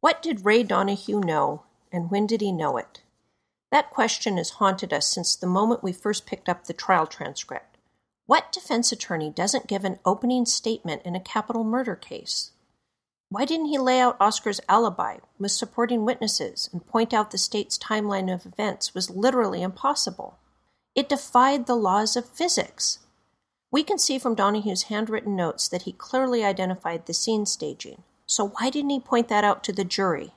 What did Ray Donahue know, and when did he know it? That question has haunted us since the moment we first picked up the trial transcript. What defense attorney doesn't give an opening statement in a capital murder case? Why didn't he lay out Oscar's alibi with supporting witnesses and point out the state's timeline of events was literally impossible? It defied the laws of physics. We can see from Donahue's handwritten notes that he clearly identified the scene staging. So why didn't he point that out to the jury?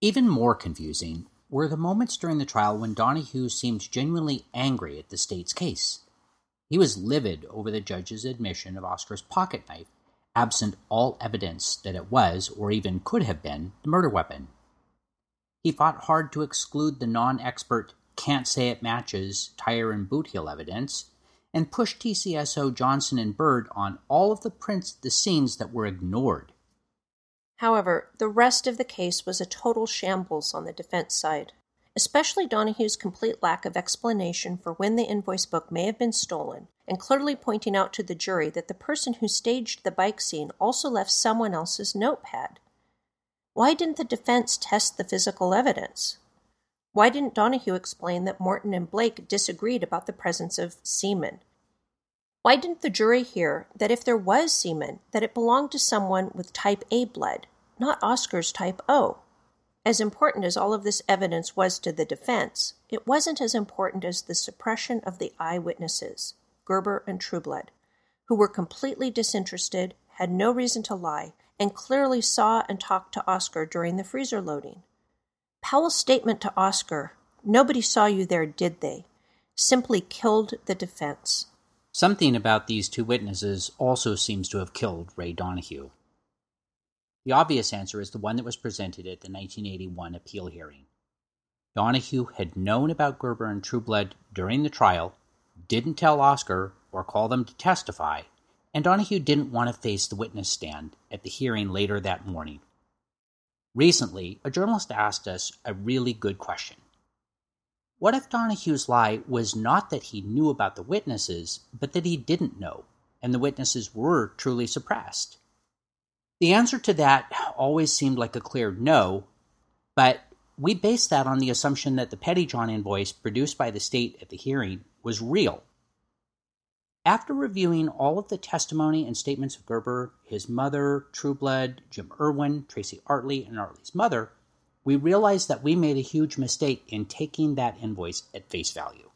Even more confusing were the moments during the trial when Donahue seemed genuinely angry at the state's case. He was livid over the judge's admission of Oscar's pocket knife absent all evidence that it was, or even could have been, the murder weapon. He fought hard to exclude the non expert can't say it matches tire and boot heel evidence, and pushed TCSO Johnson and Byrd on all of the prints the scenes that were ignored. However, the rest of the case was a total shambles on the defense side, especially Donahue's complete lack of explanation for when the invoice book may have been stolen and clearly pointing out to the jury that the person who staged the bike scene also left someone else's notepad. Why didn't the defense test the physical evidence? Why didn't Donahue explain that Morton and Blake disagreed about the presence of semen? Why didn't the jury hear that if there was semen, that it belonged to someone with type A blood, not Oscar's type O? As important as all of this evidence was to the defense, it wasn't as important as the suppression of the eyewitnesses. Gerber, and Trueblood, who were completely disinterested, had no reason to lie, and clearly saw and talked to Oscar during the freezer loading. Powell's statement to Oscar, nobody saw you there, did they, simply killed the defense. Something about these two witnesses also seems to have killed Ray Donahue. The obvious answer is the one that was presented at the 1981 appeal hearing. Donahue had known about Gerber and Trueblood during the trial didn't tell Oscar or call them to testify, and Donahue didn't want to face the witness stand at the hearing later that morning. Recently, a journalist asked us a really good question. What if Donahue's lie was not that he knew about the witnesses, but that he didn't know, and the witnesses were truly suppressed? The answer to that always seemed like a clear no, but we based that on the assumption that the Pettyjohn invoice produced by the state at the hearing was real. After reviewing all of the testimony and statements of Gerber, his mother, Trueblood, Jim Irwin, Tracy Artley, and Artley's mother, we realized that we made a huge mistake in taking that invoice at face value.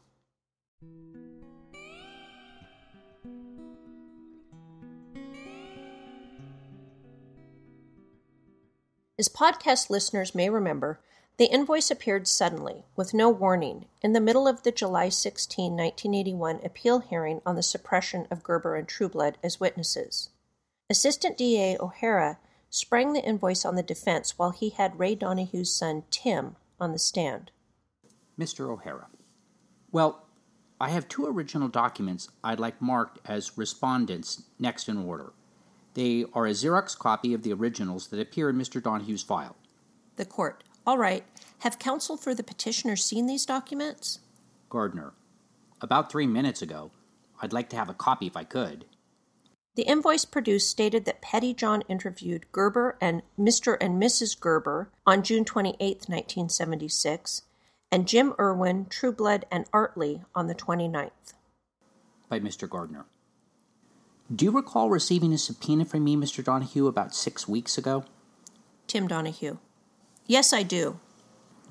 As podcast listeners may remember, the invoice appeared suddenly, with no warning, in the middle of the July 16, 1981 appeal hearing on the suppression of Gerber and Trueblood as witnesses. Assistant DA O'Hara sprang the invoice on the defense while he had Ray Donahue's son, Tim, on the stand. Mr. O'Hara, well, I have two original documents I'd like marked as respondents next in order. They are a Xerox copy of the originals that appear in Mr. Donahue's file. The court. All right. Have counsel for the petitioner seen these documents? Gardner. About three minutes ago. I'd like to have a copy if I could. The invoice produced stated that Pettyjohn interviewed Gerber and Mr. and Mrs. Gerber on June 28, 1976, and Jim Irwin, Trueblood, and Artley on the 29th. By Mr. Gardner. Do you recall receiving a subpoena from me, Mr. Donahue, about six weeks ago? Tim Donahue. Yes, I do.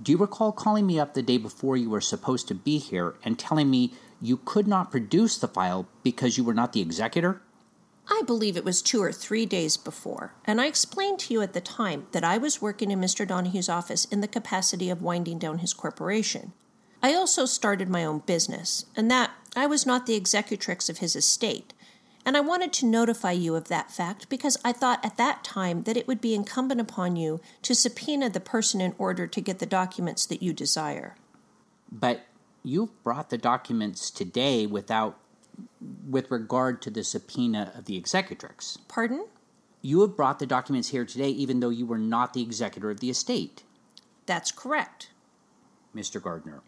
Do you recall calling me up the day before you were supposed to be here and telling me you could not produce the file because you were not the executor? I believe it was two or three days before, and I explained to you at the time that I was working in Mr. Donahue's office in the capacity of winding down his corporation. I also started my own business, and that I was not the executrix of his estate, and I wanted to notify you of that fact because I thought at that time that it would be incumbent upon you to subpoena the person in order to get the documents that you desire. But you've brought the documents today without with regard to the subpoena of the executrix. Pardon? You have brought the documents here today even though you were not the executor of the estate. That's correct. Mr. Gardner.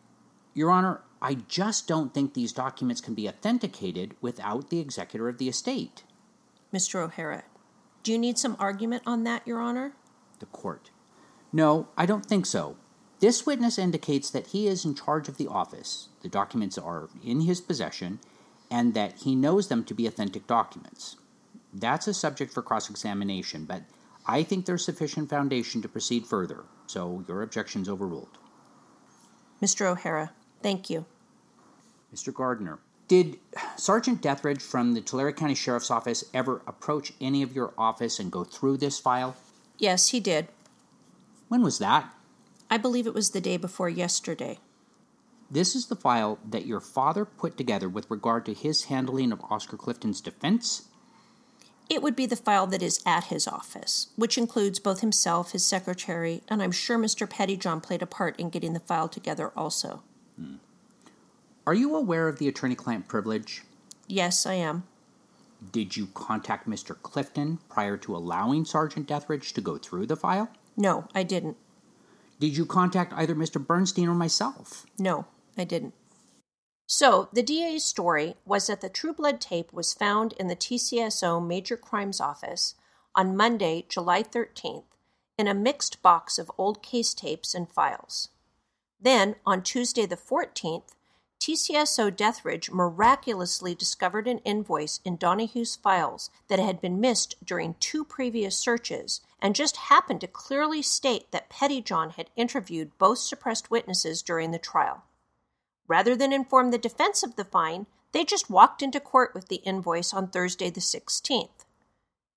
Your Honor, I just don't think these documents can be authenticated without the executor of the estate. Mr. O'Hara, do you need some argument on that, Your Honor? The court. No, I don't think so. This witness indicates that he is in charge of the office. The documents are in his possession and that he knows them to be authentic documents. That's a subject for cross examination, but I think there's sufficient foundation to proceed further, so your objection's overruled. Mr. O'Hara, thank you. Mr. Gardner, did Sergeant Dethridge from the Tulare County Sheriff's Office ever approach any of your office and go through this file? Yes, he did. When was that? I believe it was the day before yesterday. This is the file that your father put together with regard to his handling of Oscar Clifton's defense? It would be the file that is at his office, which includes both himself, his secretary, and I'm sure Mr. Pettyjohn played a part in getting the file together also. Hmm. Are you aware of the attorney client privilege? Yes, I am. Did you contact Mr. Clifton prior to allowing Sergeant Dethridge to go through the file? No, I didn't. Did you contact either Mr. Bernstein or myself? No, I didn't. So, the DA's story was that the Trueblood tape was found in the TCSO Major Crimes Office on Monday, July 13th, in a mixed box of old case tapes and files. Then, on Tuesday the 14th, TCSO Dethridge miraculously discovered an invoice in Donahue's files that had been missed during two previous searches and just happened to clearly state that Pettyjohn had interviewed both suppressed witnesses during the trial. Rather than inform the defense of the fine, they just walked into court with the invoice on Thursday the 16th.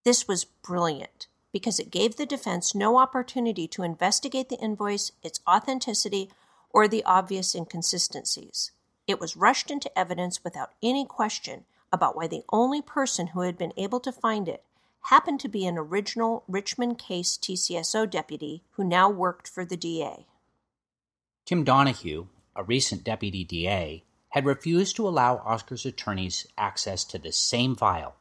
This was brilliant because it gave the defense no opportunity to investigate the invoice, its authenticity, or the obvious inconsistencies. It was rushed into evidence without any question about why the only person who had been able to find it happened to be an original Richmond case TCSO deputy who now worked for the DA. Tim Donahue, a recent deputy DA, had refused to allow Oscar's attorneys access to the same file,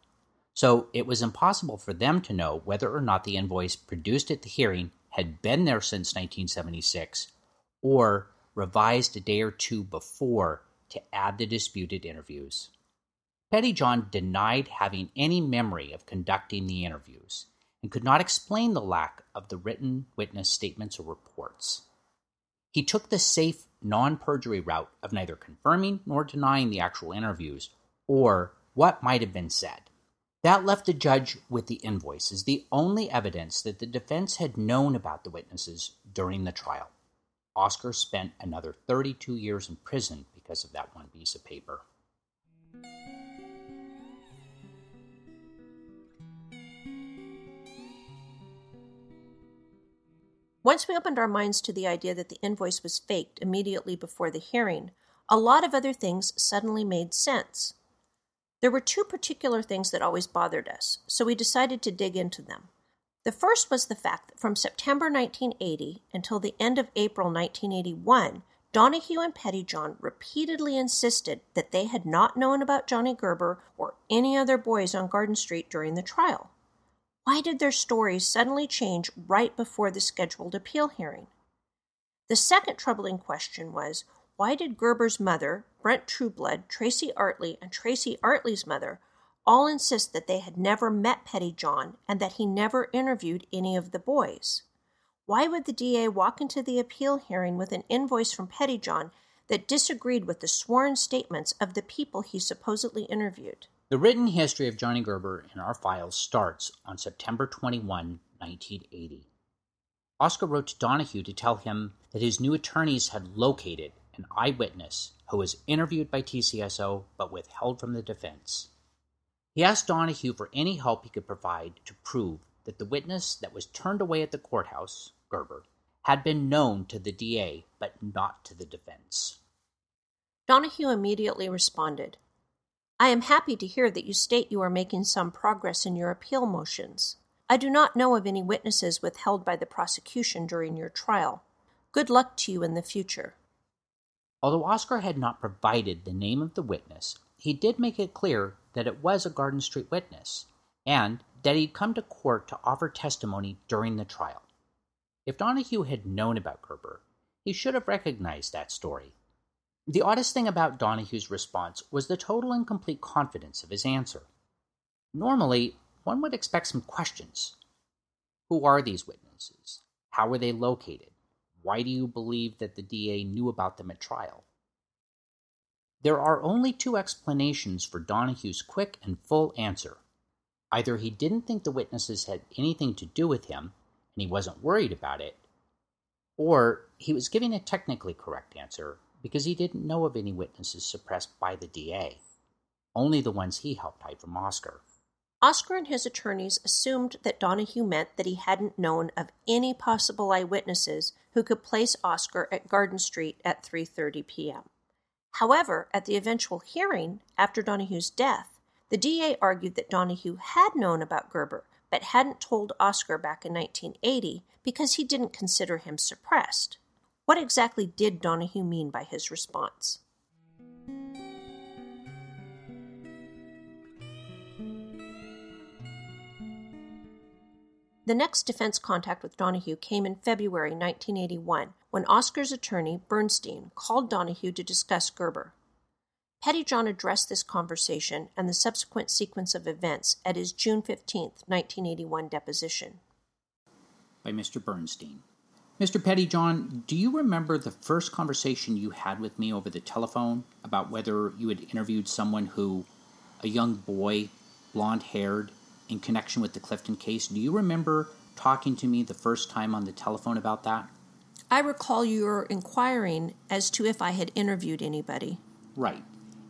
so it was impossible for them to know whether or not the invoice produced at the hearing had been there since 1976 or revised a day or two before to add the disputed interviews. Pettyjohn denied having any memory of conducting the interviews and could not explain the lack of the written witness statements or reports. He took the safe, non perjury route of neither confirming nor denying the actual interviews or what might have been said. That left the judge with the invoices, the only evidence that the defense had known about the witnesses during the trial. Oscar spent another 32 years in prison because of that one piece of paper. Once we opened our minds to the idea that the invoice was faked immediately before the hearing, a lot of other things suddenly made sense. There were two particular things that always bothered us, so we decided to dig into them. The first was the fact that from September 1980 until the end of April 1981, Donahue and Pettyjohn repeatedly insisted that they had not known about Johnny Gerber or any other boys on Garden Street during the trial. Why did their stories suddenly change right before the scheduled appeal hearing? The second troubling question was why did Gerber's mother, Brent Trueblood, Tracy Artley, and Tracy Artley's mother all insist that they had never met Pettyjohn and that he never interviewed any of the boys? Why would the DA walk into the appeal hearing with an invoice from Pettyjohn that disagreed with the sworn statements of the people he supposedly interviewed? The written history of Johnny Gerber in our files starts on September 21, 1980. Oscar wrote to Donahue to tell him that his new attorneys had located an eyewitness who was interviewed by TCSO but withheld from the defense. He asked Donahue for any help he could provide to prove that the witness that was turned away at the courthouse, Gerber, had been known to the DA but not to the defense. Donahue immediately responded I am happy to hear that you state you are making some progress in your appeal motions. I do not know of any witnesses withheld by the prosecution during your trial. Good luck to you in the future. Although Oscar had not provided the name of the witness, he did make it clear that it was a Garden Street witness, and that he'd come to court to offer testimony during the trial. If Donahue had known about Gerber, he should have recognized that story. The oddest thing about Donahue's response was the total and complete confidence of his answer. Normally, one would expect some questions. Who are these witnesses? How were they located? Why do you believe that the DA knew about them at trial? There are only two explanations for Donahue's quick and full answer. Either he didn't think the witnesses had anything to do with him and he wasn't worried about it, or he was giving a technically correct answer because he didn't know of any witnesses suppressed by the DA, only the ones he helped hide from Oscar. Oscar and his attorneys assumed that Donahue meant that he hadn't known of any possible eyewitnesses who could place Oscar at Garden Street at 3:30 p.m. However, at the eventual hearing after Donahue's death, the DA argued that Donahue had known about Gerber but hadn't told Oscar back in 1980 because he didn't consider him suppressed. What exactly did Donahue mean by his response? The next defense contact with Donahue came in February 1981 when Oscar's attorney, Bernstein, called Donahue to discuss Gerber. Pettyjohn addressed this conversation and the subsequent sequence of events at his June 15, 1981 deposition. By Mr. Bernstein. Mr. Pettyjohn, do you remember the first conversation you had with me over the telephone about whether you had interviewed someone who, a young boy, blonde haired, in connection with the Clifton case. Do you remember talking to me the first time on the telephone about that? I recall you were inquiring as to if I had interviewed anybody. Right.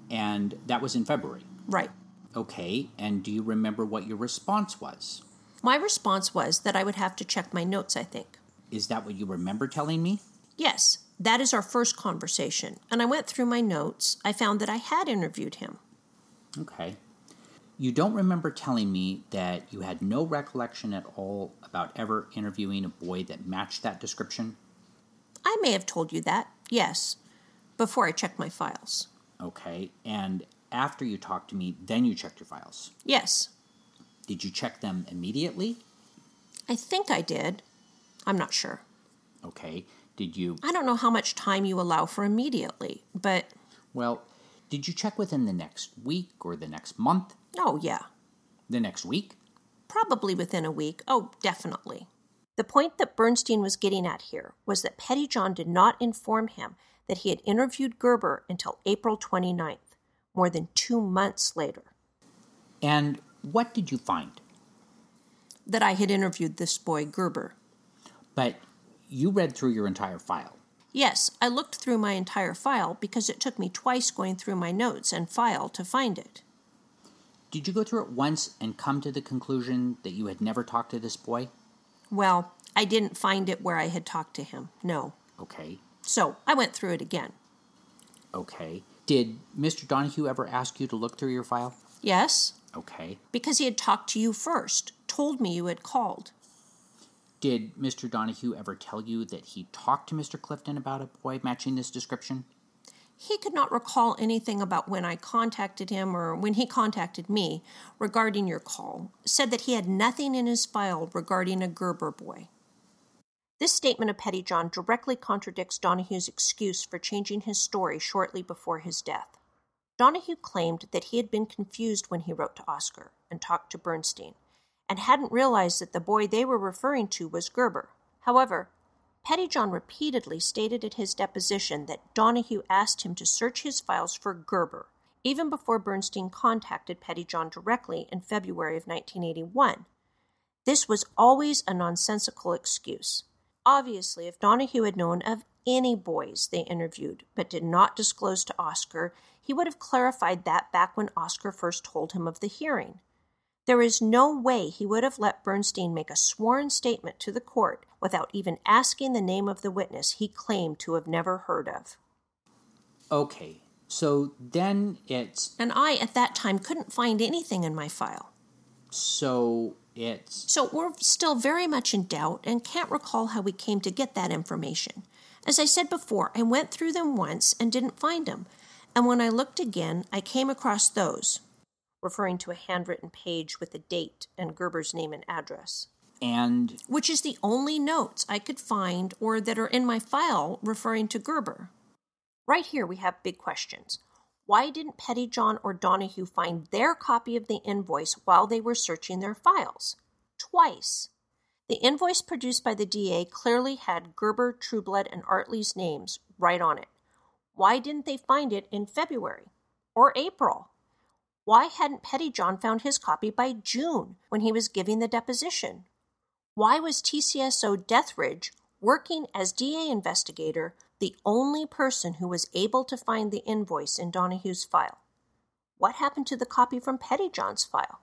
And that was in February. Right. Okay. And do you remember what your response was? My response was that I would have to check my notes, I think. Is that what you remember telling me? Yes. That is our first conversation. And I went through my notes. I found that I had interviewed him. Okay. You don't remember telling me that you had no recollection at all about ever interviewing a boy that matched that description? I may have told you that, yes, before I checked my files. Okay, and after you talked to me, then you checked your files? Yes. Did you check them immediately? I think I did. I'm not sure. Okay, did you. I don't know how much time you allow for immediately, but. Well, did you check within the next week or the next month? Oh, yeah. The next week? Probably within a week. Oh, definitely. The point that Bernstein was getting at here was that Pettyjohn did not inform him that he had interviewed Gerber until April 29th, more than two months later. And what did you find? That I had interviewed this boy, Gerber. But you read through your entire file. Yes, I looked through my entire file because it took me twice going through my notes and file to find it. Did you go through it once and come to the conclusion that you had never talked to this boy? Well, I didn't find it where I had talked to him, no. Okay. So I went through it again. Okay. Did Mr. Donahue ever ask you to look through your file? Yes. Okay. Because he had talked to you first, told me you had called. Did Mr. Donahue ever tell you that he talked to Mr. Clifton about a boy matching this description? He could not recall anything about when I contacted him or when he contacted me regarding your call, said that he had nothing in his file regarding a Gerber boy. This statement of Pettyjohn directly contradicts Donahue's excuse for changing his story shortly before his death. Donahue claimed that he had been confused when he wrote to Oscar and talked to Bernstein, and hadn't realized that the boy they were referring to was Gerber. However, Pettyjohn repeatedly stated at his deposition that Donahue asked him to search his files for Gerber, even before Bernstein contacted Pettyjohn directly in February of 1981. This was always a nonsensical excuse. Obviously, if Donahue had known of any boys they interviewed but did not disclose to Oscar, he would have clarified that back when Oscar first told him of the hearing. There is no way he would have let Bernstein make a sworn statement to the court without even asking the name of the witness he claimed to have never heard of. Okay, so then it's. And I, at that time, couldn't find anything in my file. So it's. So we're still very much in doubt and can't recall how we came to get that information. As I said before, I went through them once and didn't find them. And when I looked again, I came across those referring to a handwritten page with a date and Gerber's name and address. And. Which is the only notes I could find or that are in my file referring to Gerber. Right here, we have big questions. Why didn't Pettyjohn or Donahue find their copy of the invoice while they were searching their files? Twice. The invoice produced by the DA clearly had Gerber, Trueblood, and Artley's names right on it. Why didn't they find it in February or April? Why hadn't Pettyjohn found his copy by June when he was giving the deposition? Why was TCSO Dethridge, working as DA investigator, the only person who was able to find the invoice in Donahue's file? What happened to the copy from Pettyjohn's file?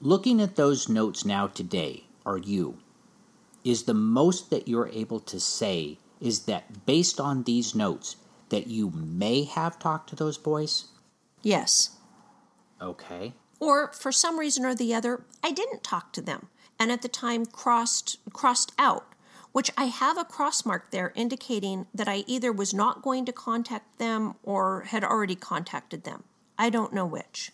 Looking at those notes now today, are you? Is the most that you're able to say is that based on these notes, that you may have talked to those boys? Yes. Okay. Or for some reason or the other, I didn't talk to them and at the time crossed crossed out, which I have a cross mark there indicating that I either was not going to contact them or had already contacted them. I don't know which.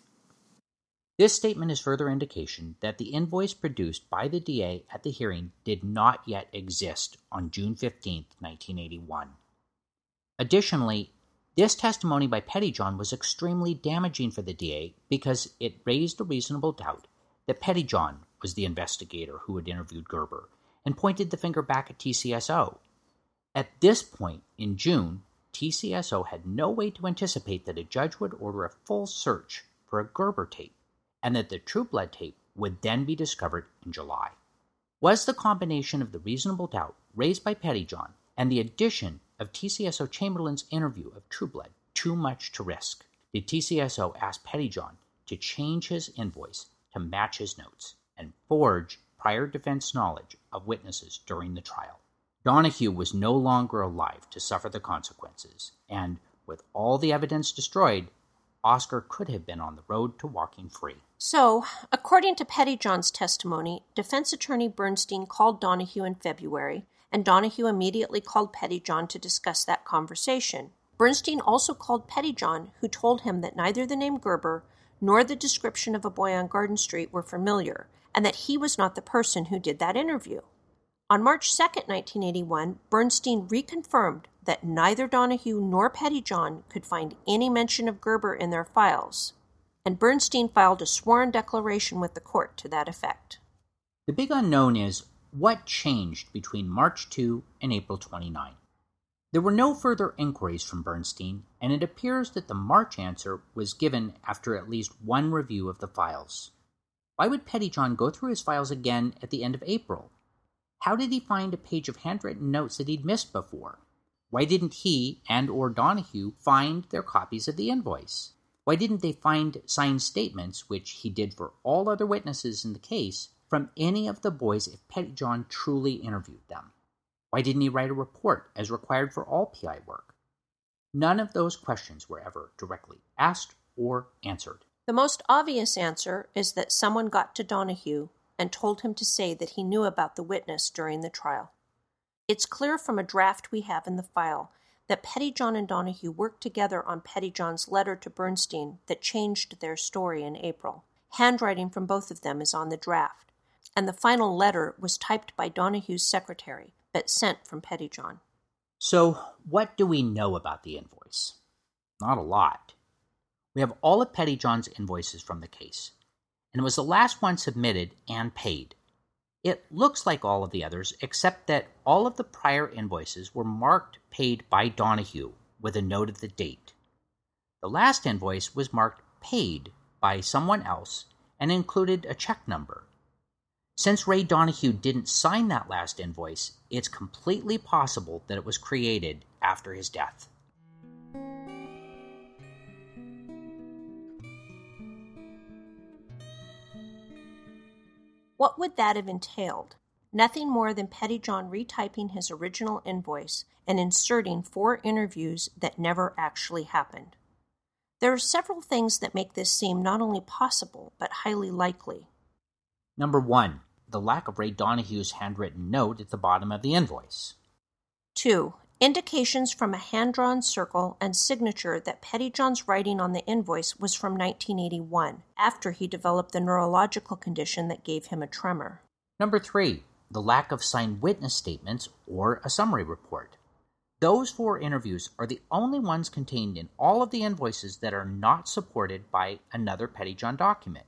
This statement is further indication that the invoice produced by the DA at the hearing did not yet exist on June 15, 1981. Additionally, this testimony by Pettyjohn was extremely damaging for the DA because it raised a reasonable doubt that Pettyjohn was the investigator who had interviewed Gerber and pointed the finger back at TCSO. At this point in June, TCSO had no way to anticipate that a judge would order a full search for a Gerber tape and that the Trueblood tape would then be discovered in July. Was the combination of the reasonable doubt raised by Pettyjohn and the addition of TCSO Chamberlain's interview of Trueblood too much to risk? Did TCSO ask Pettyjohn to change his invoice to match his notes and forge prior defense knowledge of witnesses during the trial? Donahue was no longer alive to suffer the consequences, and with all the evidence destroyed, Oscar could have been on the road to walking free. So, according to Pettyjohn's testimony, defense attorney Bernstein called Donahue in February, and Donahue immediately called Pettyjohn to discuss that conversation. Bernstein also called Pettyjohn, who told him that neither the name Gerber nor the description of a boy on Garden Street were familiar, and that he was not the person who did that interview. On March 2, 1981, Bernstein reconfirmed that neither Donahue nor Pettyjohn could find any mention of Gerber in their files, and Bernstein filed a sworn declaration with the court to that effect. The big unknown is what changed between March 2 and April 29. There were no further inquiries from Bernstein, and it appears that the March answer was given after at least one review of the files. Why would Pettyjohn go through his files again at the end of April? How did he find a page of handwritten notes that he'd missed before? Why didn't he and or Donahue find their copies of the invoice? Why didn't they find signed statements, which he did for all other witnesses in the case, from any of the boys if Pettyjohn truly interviewed them? Why didn't he write a report as required for all PI work? None of those questions were ever directly asked or answered. The most obvious answer is that someone got to Donahue and told him to say that he knew about the witness during the trial. It's clear from a draft we have in the file that Pettyjohn and Donahue worked together on Pettyjohn's letter to Bernstein that changed their story in April. Handwriting from both of them is on the draft, and the final letter was typed by Donahue's secretary, but sent from Pettyjohn. So, what do we know about the invoice? Not a lot. We have all of Pettyjohn's invoices from the case, and it was the last one submitted and paid. It looks like all of the others, except that all of the prior invoices were marked paid by Donahue with a note of the date. The last invoice was marked paid by someone else and included a check number. Since Ray Donahue didn't sign that last invoice, it's completely possible that it was created after his death. What would that have entailed? Nothing more than Pettyjohn retyping his original invoice and inserting four interviews that never actually happened. There are several things that make this seem not only possible, but highly likely. Number one, the lack of Ray Donahue's handwritten note at the bottom of the invoice. Two, indications from a hand drawn circle and signature that Pettyjohn's writing on the invoice was from 1981, after he developed the neurological condition that gave him a tremor. Number three, the lack of signed witness statements or a summary report. Those four interviews are the only ones contained in all of the invoices that are not supported by another Pettyjohn document.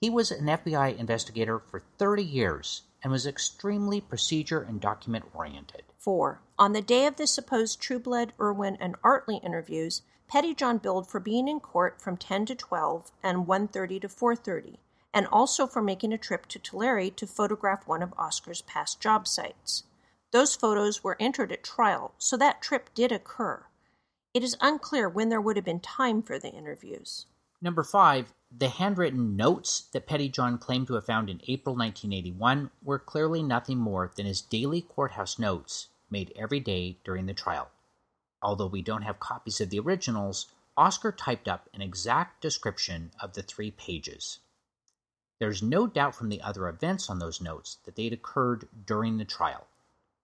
He was an FBI investigator for 30 years and was extremely procedure and document oriented. 4. On the day of the supposed Trueblood, Irwin, and Artley interviews, Pettyjohn billed for being in court from 10 to 12 and 1.30 to 4.30, and also for making a trip to Tulare to photograph one of Oscar's past job sites. Those photos were entered at trial, so that trip did occur. It is unclear when there would have been time for the interviews. Number 5. The handwritten notes that Pettyjohn claimed to have found in April 1981 were clearly nothing more than his daily courthouse notes made every day during the trial. Although we don't have copies of the originals, Oscar typed up an exact description of the three pages. There's no doubt from the other events on those notes that they'd occurred during the trial,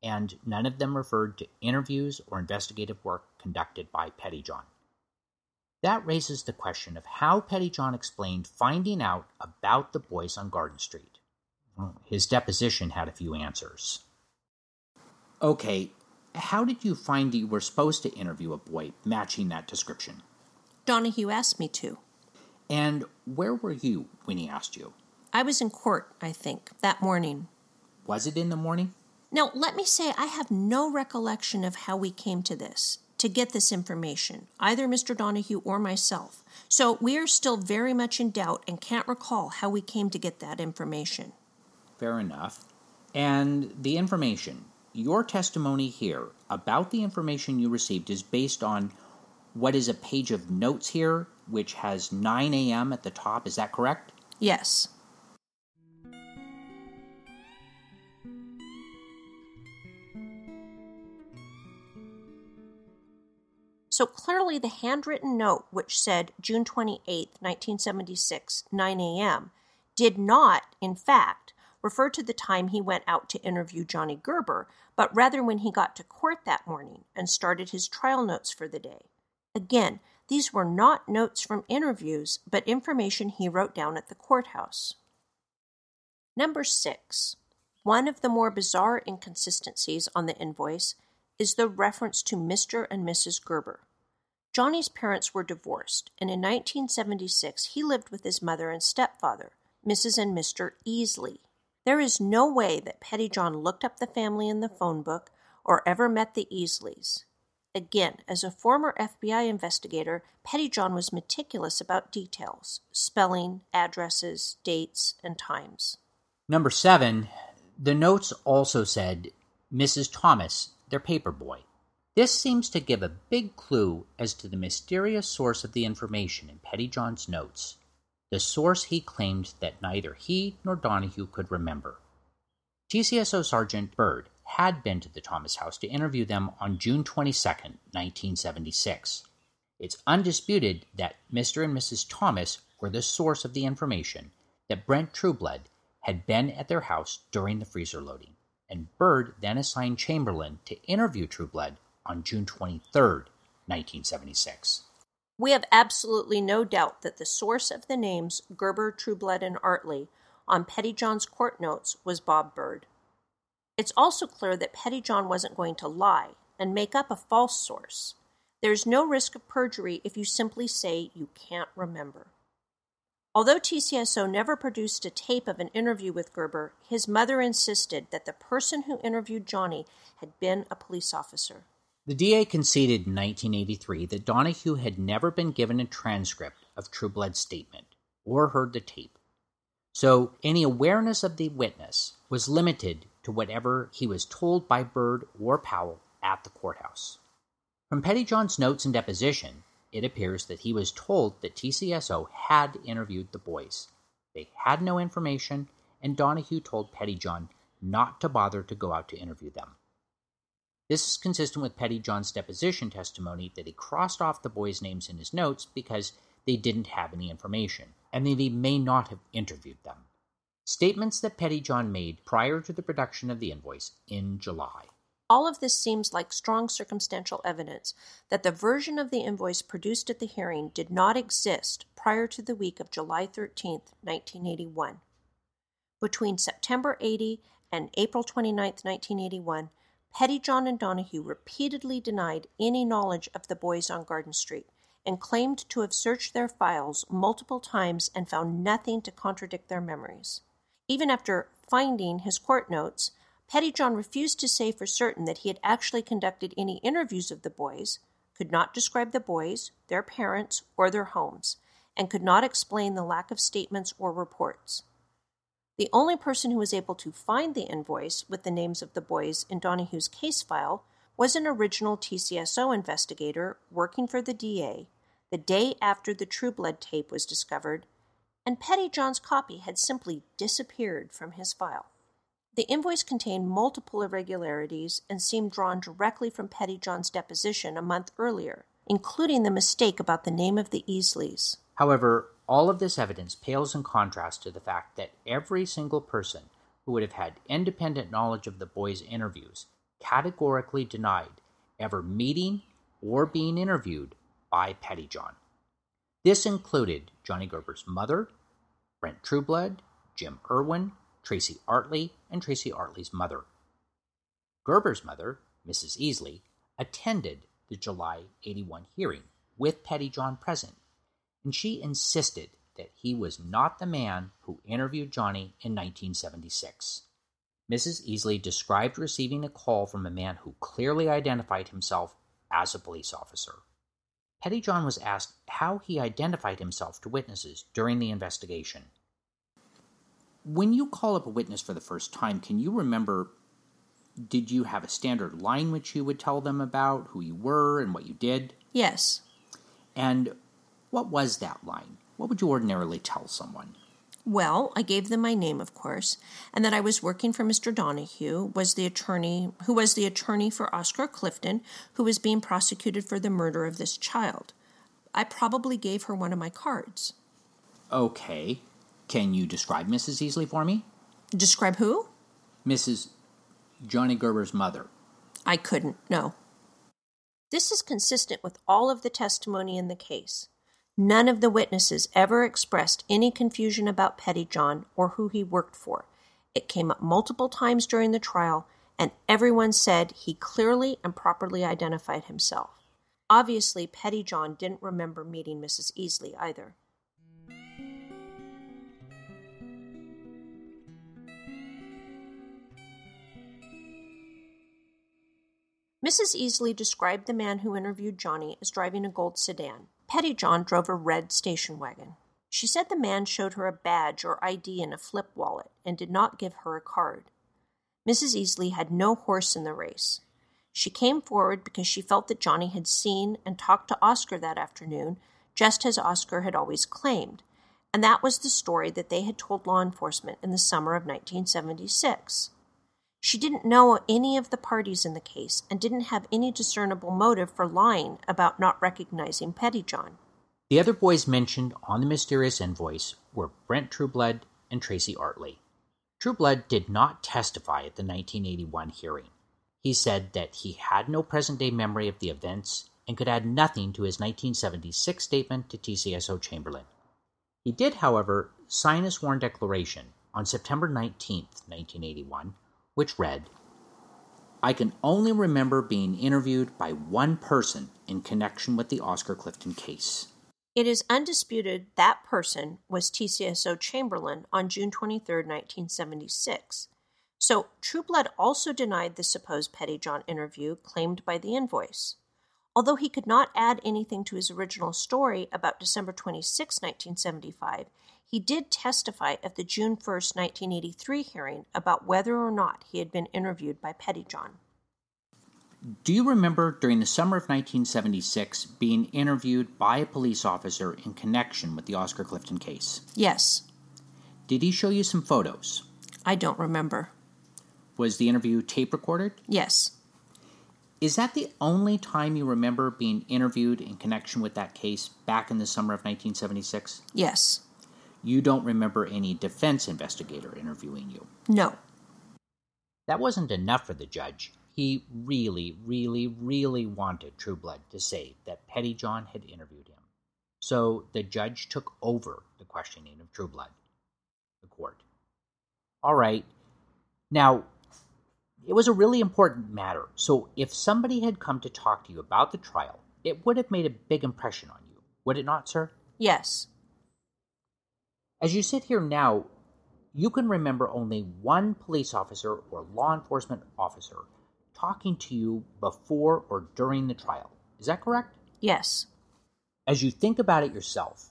and none of them referred to interviews or investigative work conducted by Pettyjohn. That raises the question of how Pettyjohn explained finding out about the boys on Garden Street. His deposition had a few answers. Okay, how did you find that you were supposed to interview a boy matching that description? Donahue asked me to. And where were you when he asked you? I was in court, I think, that morning. Was it in the morning? Now, let me say I have no recollection of how we came to this, to get this information, either Mr. Donahue or myself. So we are still very much in doubt and can't recall how we came to get that information. Fair enough. And the information, your testimony here about the information you received is based on what is a page of notes here, which has 9 a.m. at the top. Is that correct? Yes. So clearly, the handwritten note, which said June 28, 1976, 9 a.m., did not, in fact, refer to the time he went out to interview Johnny Gerber, but rather when he got to court that morning and started his trial notes for the day. Again, these were not notes from interviews, but information he wrote down at the courthouse. Number six. One of the more bizarre inconsistencies on the invoice is the reference to Mr. and Mrs. Gerber. Johnny's parents were divorced, and in 1976 he lived with his mother and stepfather, Mrs. and Mr. Easley. There is no way that Pettyjohn looked up the family in the phone book or ever met the Easleys. Again, as a former FBI investigator, Pettyjohn was meticulous about details spelling, addresses, dates, and times. Number seven, the notes also said Mrs. Thomas, their paper boy. This seems to give a big clue as to the mysterious source of the information in Pettyjohn's notes the source he claimed that neither he nor Donahue could remember. TCSO Sergeant Byrd had been to the Thomas house to interview them on June 22, 1976. It's undisputed that Mr. and Mrs. Thomas were the source of the information that Brent Trueblood had been at their house during the freezer loading, and Byrd then assigned Chamberlain to interview Trueblood on June 23, 1976. We have absolutely no doubt that the source of the names Gerber, Trueblood, and Artley on Pettyjohn's court notes was Bob Byrd. It's also clear that Pettyjohn wasn't going to lie and make up a false source. There's no risk of perjury if you simply say you can't remember. Although TCSO never produced a tape of an interview with Gerber, his mother insisted that the person who interviewed Johnny had been a police officer. The DA conceded in 1983 that Donahue had never been given a transcript of Trueblood's statement or heard the tape. So any awareness of the witness was limited to whatever he was told by Byrd or Powell at the courthouse. From Pettyjohn's notes and deposition, it appears that he was told that TCSO had interviewed the boys. They had no information, and Donahue told Pettyjohn not to bother to go out to interview them. This is consistent with Pettyjohn's deposition testimony that he crossed off the boys' names in his notes because they didn't have any information, and that he may not have interviewed them. Statements that Pettyjohn made prior to the production of the invoice in July. All of this seems like strong circumstantial evidence that the version of the invoice produced at the hearing did not exist prior to the week of July 13, 1981. Between September 80 and April 29, 1981, Pettyjohn and Donahue repeatedly denied any knowledge of the boys on Garden Street, and claimed to have searched their files multiple times and found nothing to contradict their memories. Even after finding his court notes, Pettyjohn refused to say for certain that he had actually conducted any interviews of the boys, could not describe the boys, their parents, or their homes, and could not explain the lack of statements or reports. The only person who was able to find the invoice with the names of the boys in Donahue's case file was an original TCSO investigator working for the DA the day after the Trueblood tape was discovered, and Pettyjohn's copy had simply disappeared from his file. The invoice contained multiple irregularities and seemed drawn directly from Pettyjohn's deposition a month earlier, including the mistake about the name of the Easleys. However, all of this evidence pales in contrast to the fact that every single person who would have had independent knowledge of the boys' interviews categorically denied ever meeting or being interviewed by Pettyjohn. This included Johnny Gerber's mother, Brent Trueblood, Jim Irwin, Tracy Artley, and Tracy Artley's mother. Gerber's mother, Mrs. Easley, attended the July 81 hearing with Pettyjohn present and she insisted that he was not the man who interviewed Johnny in 1976. Mrs. Easley described receiving a call from a man who clearly identified himself as a police officer. Pettyjohn was asked how he identified himself to witnesses during the investigation. When you call up a witness for the first time, can you remember did you have a standard line which you would tell them about who you were and what you did? Yes. And what was that line? What would you ordinarily tell someone? Well, I gave them my name, of course, and that I was working for Mr. Donahue, was the attorney who was the attorney for Oscar Clifton, who was being prosecuted for the murder of this child. I probably gave her one of my cards. Okay. Can you describe Mrs. Easley for me? Describe who? Mrs. Johnny Gerber's mother. I couldn't, no. This is consistent with all of the testimony in the case. None of the witnesses ever expressed any confusion about Pettyjohn or who he worked for. It came up multiple times during the trial, and everyone said he clearly and properly identified himself. Obviously, Pettyjohn didn't remember meeting Mrs. Easley either. Mrs. Easley described the man who interviewed Johnny as driving a gold sedan. Pettyjohn drove a red station wagon. She said the man showed her a badge or ID in a flip wallet and did not give her a card. Mrs. Easley had no horse in the race. She came forward because she felt that Johnny had seen and talked to Oscar that afternoon, just as Oscar had always claimed, and that was the story that they had told law enforcement in the summer of 1976. She didn't know any of the parties in the case and didn't have any discernible motive for lying about not recognizing Pettyjohn. The other boys mentioned on the mysterious invoice were Brent Trueblood and Tracy Artley. Trueblood did not testify at the 1981 hearing. He said that he had no present day memory of the events and could add nothing to his 1976 statement to TCSO Chamberlain. He did, however, sign a sworn declaration on September 19, 1981, which read I can only remember being interviewed by one person in connection with the Oscar Clifton case. It is undisputed that person was TCSO Chamberlain on June 23, 1976. So Trueblood also denied the supposed Pettyjohn interview claimed by the invoice. Although he could not add anything to his original story about December 26, 1975, he did testify at the June 1, 1983 hearing about whether or not he had been interviewed by Pettyjohn. Do you remember during the summer of 1976 being interviewed by a police officer in connection with the Oscar Clifton case? Yes. Did he show you some photos? I don't remember. Was the interview tape recorded? Yes. Is that the only time you remember being interviewed in connection with that case back in the summer of 1976? Yes. You don't remember any defense investigator interviewing you? No. That wasn't enough for the judge. He really, really, really wanted Trueblood to say that Pettyjohn had interviewed him. So the judge took over the questioning of Trueblood. The court. All right. Now, it was a really important matter. So if somebody had come to talk to you about the trial, it would have made a big impression on you. Would it not, sir? Yes. As you sit here now, you can remember only one police officer or law enforcement officer talking to you before or during the trial. Is that correct? Yes. As you think about it yourself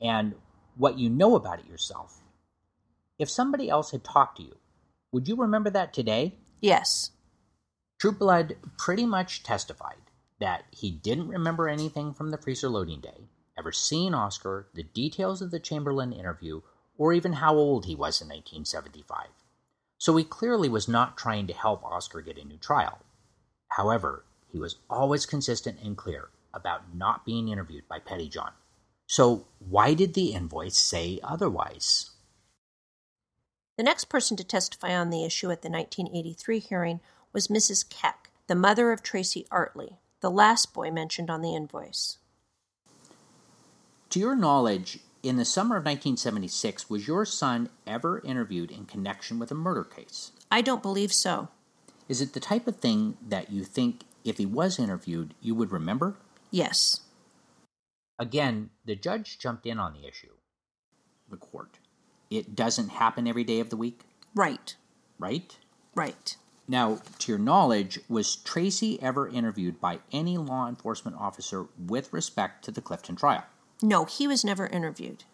and what you know about it yourself, if somebody else had talked to you, would you remember that today? Yes. Trueblood pretty much testified that he didn't remember anything from the freezer loading day, ever seen Oscar, the details of the Chamberlain interview, or even how old he was in 1975. So he clearly was not trying to help Oscar get a new trial. However, he was always consistent and clear about not being interviewed by Pettyjohn. So why did the invoice say otherwise? The next person to testify on the issue at the 1983 hearing was Mrs. Keck, the mother of Tracy Artley, the last boy mentioned on the invoice. To your knowledge, in the summer of 1976, was your son ever interviewed in connection with a murder case? I don't believe so. Is it the type of thing that you think if he was interviewed, you would remember? Yes. Again, the judge jumped in on the issue. The court. It doesn't happen every day of the week? Right. Right? Right. Now, to your knowledge, was Tracy ever interviewed by any law enforcement officer with respect to the Clifton trial? No, he was never interviewed.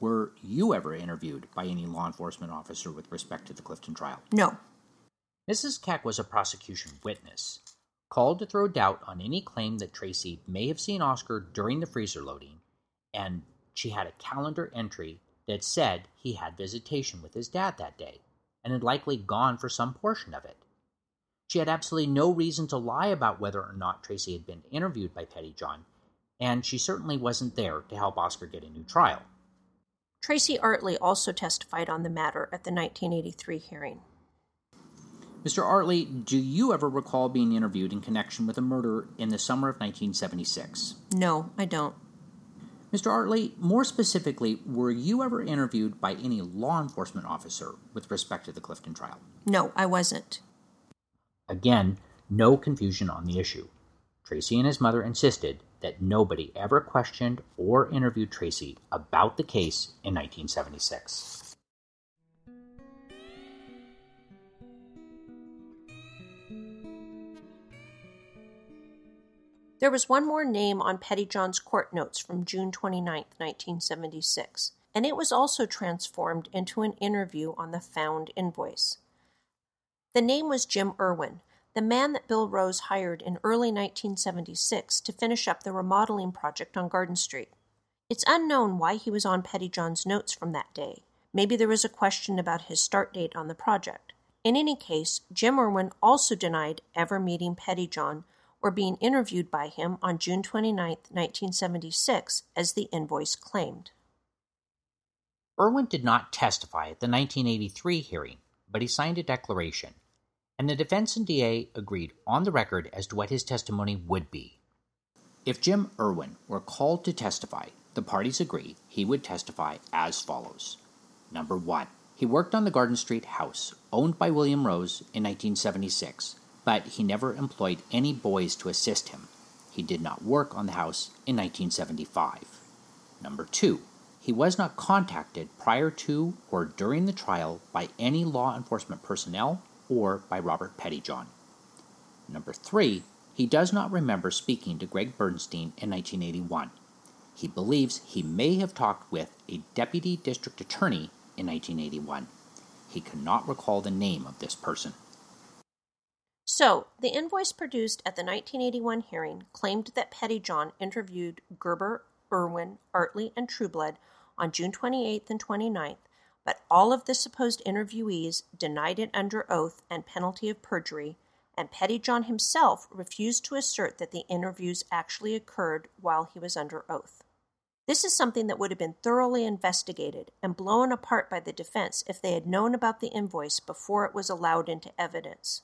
Were you ever interviewed by any law enforcement officer with respect to the Clifton trial? No. Mrs. Keck was a prosecution witness, called to throw doubt on any claim that Tracy may have seen Oscar during the freezer loading, and she had a calendar entry that said he had visitation with his dad that day and had likely gone for some portion of it. She had absolutely no reason to lie about whether or not Tracy had been interviewed by Pettyjohn, and she certainly wasn't there to help Oscar get a new trial. Tracy Artley also testified on the matter at the 1983 hearing. Mr. Artley, do you ever recall being interviewed in connection with a murder in the summer of 1976? No, I don't. Mr. Artley, more specifically, were you ever interviewed by any law enforcement officer with respect to the Clifton trial? No, I wasn't. Again, no confusion on the issue. Tracy and his mother insisted that nobody ever questioned or interviewed Tracy about the case in 1976. There was one more name on Pettyjohn's court notes from June 29, 1976, and it was also transformed into an interview on the found invoice. The name was Jim Irwin, the man that Bill Rose hired in early 1976 to finish up the remodeling project on Garden Street. It's unknown why he was on Pettyjohn's notes from that day. Maybe there was a question about his start date on the project. In any case, Jim Irwin also denied ever meeting Pettyjohn or being interviewed by him on June 29, 1976, as the invoice claimed. Irwin did not testify at the 1983 hearing, but he signed a declaration, and the defense and DA agreed on the record as to what his testimony would be. If Jim Irwin were called to testify, the parties agreed he would testify as follows. Number one, he worked on the Garden Street house, owned by William Rose, in 1976 but he never employed any boys to assist him. He did not work on the house in 1975. Number two, he was not contacted prior to or during the trial by any law enforcement personnel or by Robert Pettyjohn. Number three, he does not remember speaking to Greg Bernstein in 1981. He believes he may have talked with a deputy district attorney in 1981. He cannot recall the name of this person. So, the invoice produced at the 1981 hearing claimed that Pettyjohn interviewed Gerber, Irwin, Artley, and Trueblood on June 28th and 29th, but all of the supposed interviewees denied it under oath and penalty of perjury, and Pettyjohn himself refused to assert that the interviews actually occurred while he was under oath. This is something that would have been thoroughly investigated and blown apart by the defense if they had known about the invoice before it was allowed into evidence.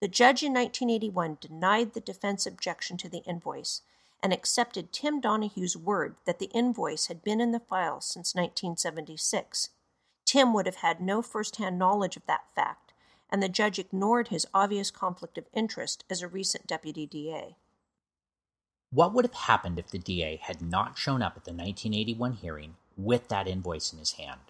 The judge in 1981 denied the defense objection to the invoice and accepted Tim Donahue's word that the invoice had been in the file since 1976. Tim would have had no first-hand knowledge of that fact, and the judge ignored his obvious conflict of interest as a recent deputy DA. What would have happened if the DA had not shown up at the 1981 hearing with that invoice in his hand?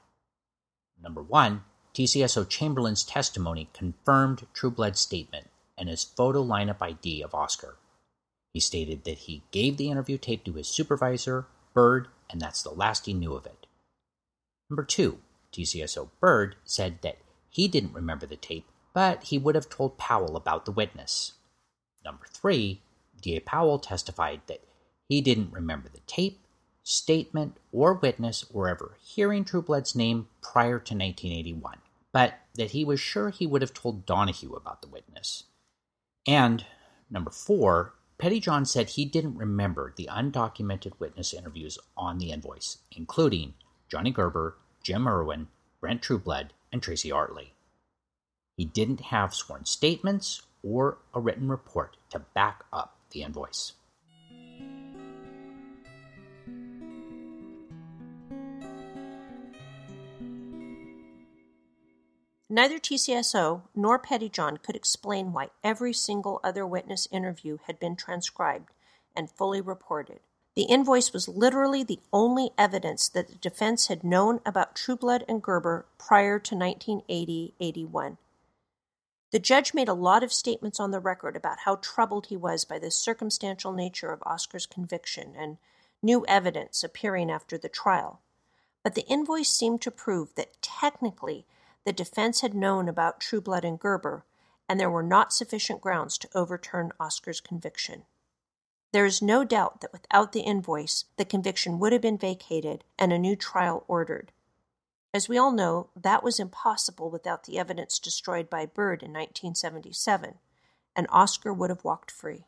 Number one, TCSO Chamberlain's testimony confirmed Trueblood's statement and his photo lineup ID of Oscar. He stated that he gave the interview tape to his supervisor, Byrd, and that's the last he knew of it. Number two, TCSO Byrd said that he didn't remember the tape, but he would have told Powell about the witness. Number three, DA Powell testified that he didn't remember the tape, statement, or witness or ever hearing Trueblood's name prior to 1981, but that he was sure he would have told Donahue about the witness. And number four, Pettyjohn said he didn't remember the undocumented witness interviews on the invoice, including Johnny Gerber, Jim Irwin, Brent Trueblood, and Tracy Artley. He didn't have sworn statements or a written report to back up the invoice. Neither TCSO nor Pettyjohn could explain why every single other witness interview had been transcribed and fully reported. The invoice was literally the only evidence that the defense had known about Trueblood and Gerber prior to 1980 81. The judge made a lot of statements on the record about how troubled he was by the circumstantial nature of Oscar's conviction and new evidence appearing after the trial. But the invoice seemed to prove that technically the defense had known about Trueblood and Gerber, and there were not sufficient grounds to overturn Oscar's conviction. There is no doubt that without the invoice, the conviction would have been vacated and a new trial ordered. As we all know, that was impossible without the evidence destroyed by Byrd in 1977, and Oscar would have walked free.